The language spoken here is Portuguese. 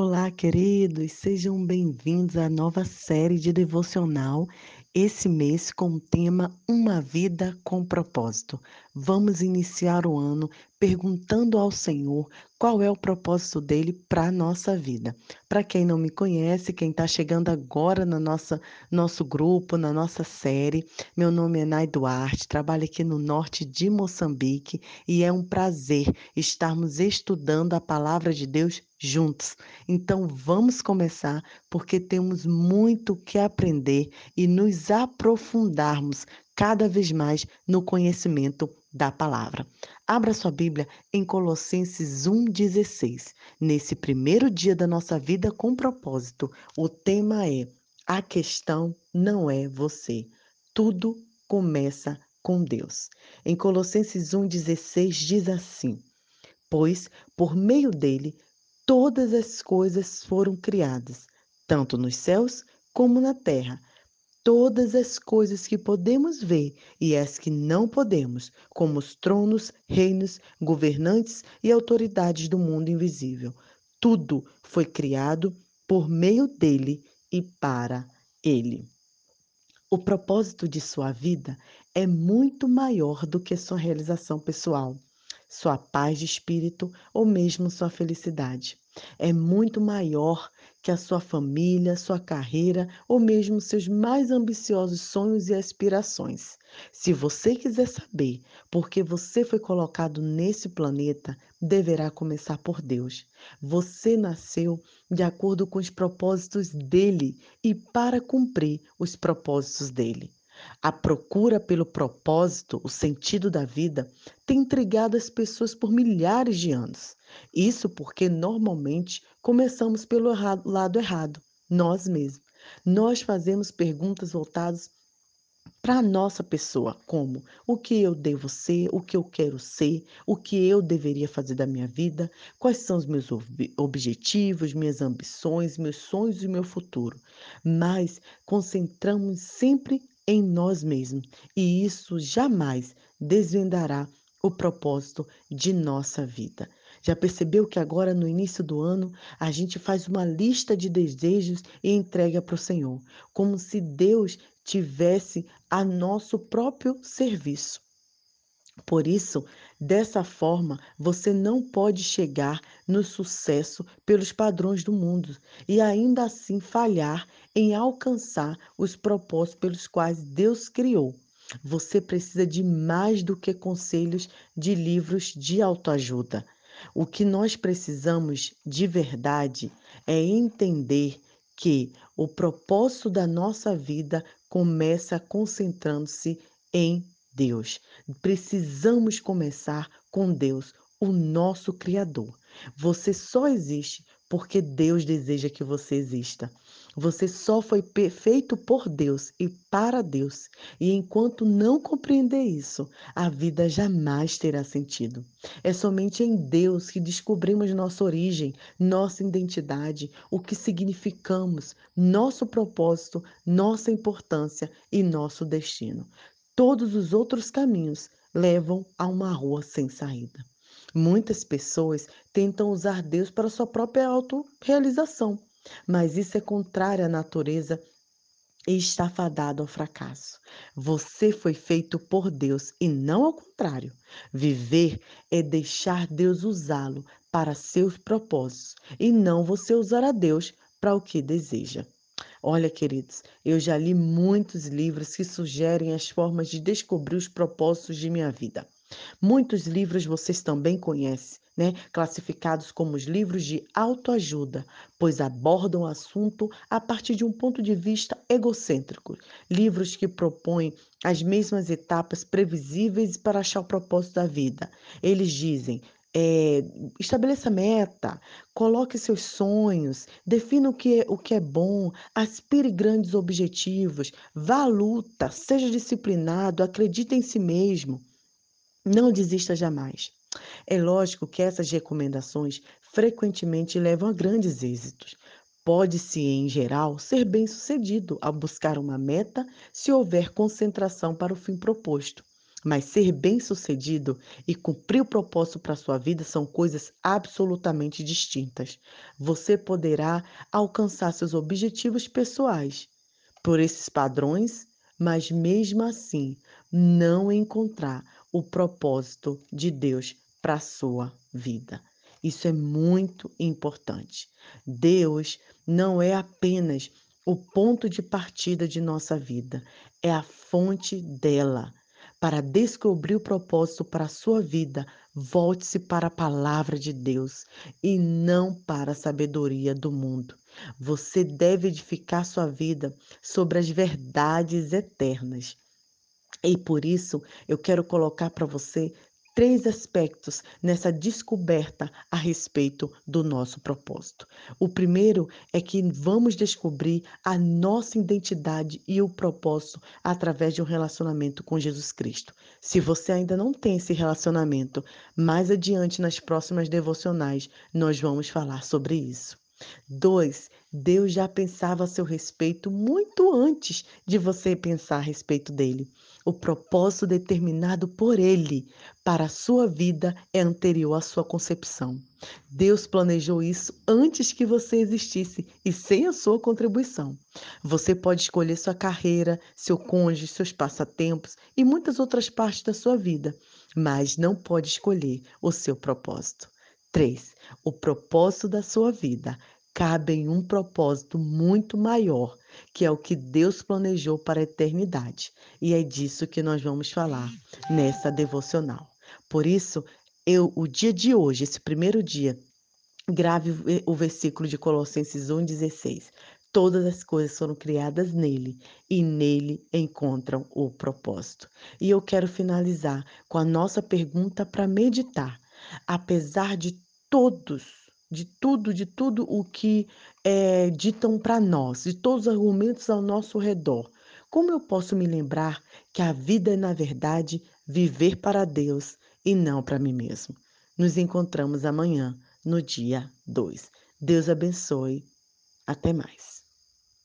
Olá, queridos, sejam bem-vindos à nova série de devocional, esse mês com o tema Uma Vida com Propósito. Vamos iniciar o ano perguntando ao Senhor qual é o propósito dele para a nossa vida. Para quem não me conhece, quem está chegando agora no nossa, nosso grupo, na nossa série, meu nome é Nai Duarte, trabalho aqui no norte de Moçambique e é um prazer estarmos estudando a palavra de Deus juntos. Então vamos começar porque temos muito que aprender e nos aprofundarmos cada vez mais no conhecimento da palavra. Abra sua Bíblia em Colossenses 1,16. Nesse primeiro dia da nossa vida com propósito, o tema é: A questão não é você. Tudo começa com Deus. Em Colossenses 1,16 diz assim: Pois por meio dele todas as coisas foram criadas, tanto nos céus como na terra. Todas as coisas que podemos ver e as que não podemos, como os tronos, reinos, governantes e autoridades do mundo invisível. Tudo foi criado por meio dele e para ele. O propósito de sua vida é muito maior do que sua realização pessoal sua paz de espírito ou mesmo sua felicidade. É muito maior que a sua família, sua carreira ou mesmo seus mais ambiciosos sonhos e aspirações. Se você quiser saber por que você foi colocado nesse planeta, deverá começar por Deus. Você nasceu de acordo com os propósitos dele e para cumprir os propósitos dele. A procura pelo propósito, o sentido da vida, tem intrigado as pessoas por milhares de anos. Isso porque normalmente começamos pelo errado, lado errado, nós mesmos. Nós fazemos perguntas voltadas para a nossa pessoa, como o que eu devo ser, o que eu quero ser, o que eu deveria fazer da minha vida, quais são os meus ob objetivos, minhas ambições, meus sonhos e meu futuro. Mas concentramos sempre em nós mesmos, e isso jamais desvendará o propósito de nossa vida. Já percebeu que agora no início do ano a gente faz uma lista de desejos e entrega para o Senhor, como se Deus tivesse a nosso próprio serviço. Por isso, dessa forma, você não pode chegar no sucesso pelos padrões do mundo e ainda assim falhar em alcançar os propósitos pelos quais Deus criou. Você precisa de mais do que conselhos de livros de autoajuda. O que nós precisamos de verdade é entender que o propósito da nossa vida começa concentrando-se em Deus. Precisamos começar com Deus, o nosso Criador. Você só existe porque Deus deseja que você exista. Você só foi feito por Deus e para Deus. E enquanto não compreender isso, a vida jamais terá sentido. É somente em Deus que descobrimos nossa origem, nossa identidade, o que significamos, nosso propósito, nossa importância e nosso destino. Todos os outros caminhos levam a uma rua sem saída. Muitas pessoas tentam usar Deus para sua própria autorrealização, mas isso é contrário à natureza e está fadado ao fracasso. Você foi feito por Deus e não ao contrário. Viver é deixar Deus usá-lo para seus propósitos e não você usar a Deus para o que deseja. Olha, queridos, eu já li muitos livros que sugerem as formas de descobrir os propósitos de minha vida. Muitos livros vocês também conhecem, né? classificados como os livros de autoajuda, pois abordam o assunto a partir de um ponto de vista egocêntrico. Livros que propõem as mesmas etapas previsíveis para achar o propósito da vida. Eles dizem: é, estabeleça meta, coloque seus sonhos, defina o que, é, o que é bom, aspire grandes objetivos, vá à luta, seja disciplinado, acredite em si mesmo. Não desista jamais. É lógico que essas recomendações frequentemente levam a grandes êxitos. Pode-se, em geral, ser bem-sucedido ao buscar uma meta se houver concentração para o fim proposto. Mas ser bem-sucedido e cumprir o propósito para sua vida são coisas absolutamente distintas. Você poderá alcançar seus objetivos pessoais por esses padrões, mas mesmo assim não encontrar o propósito de Deus para a sua vida. Isso é muito importante. Deus não é apenas o ponto de partida de nossa vida, é a fonte dela. Para descobrir o propósito para a sua vida, volte-se para a palavra de Deus e não para a sabedoria do mundo. Você deve edificar sua vida sobre as verdades eternas. E por isso eu quero colocar para você três aspectos nessa descoberta a respeito do nosso propósito. O primeiro é que vamos descobrir a nossa identidade e o propósito através de um relacionamento com Jesus Cristo. Se você ainda não tem esse relacionamento, mais adiante nas próximas devocionais nós vamos falar sobre isso. Dois, Deus já pensava a seu respeito muito antes de você pensar a respeito dele. O propósito determinado por ele para a sua vida é anterior à sua concepção. Deus planejou isso antes que você existisse e sem a sua contribuição. Você pode escolher sua carreira, seu cônjuge, seus passatempos e muitas outras partes da sua vida, mas não pode escolher o seu propósito. 3. O propósito da sua vida cabe em um propósito muito maior, que é o que Deus planejou para a eternidade. E é disso que nós vamos falar nessa devocional. Por isso, eu, o dia de hoje, esse primeiro dia, grave o versículo de Colossenses 1,16. Todas as coisas foram criadas nele e nele encontram o propósito. E eu quero finalizar com a nossa pergunta para meditar apesar de todos, de tudo, de tudo o que é, ditam para nós, de todos os argumentos ao nosso redor, como eu posso me lembrar que a vida é, na verdade, viver para Deus e não para mim mesmo? Nos encontramos amanhã, no dia 2. Deus abençoe. Até mais.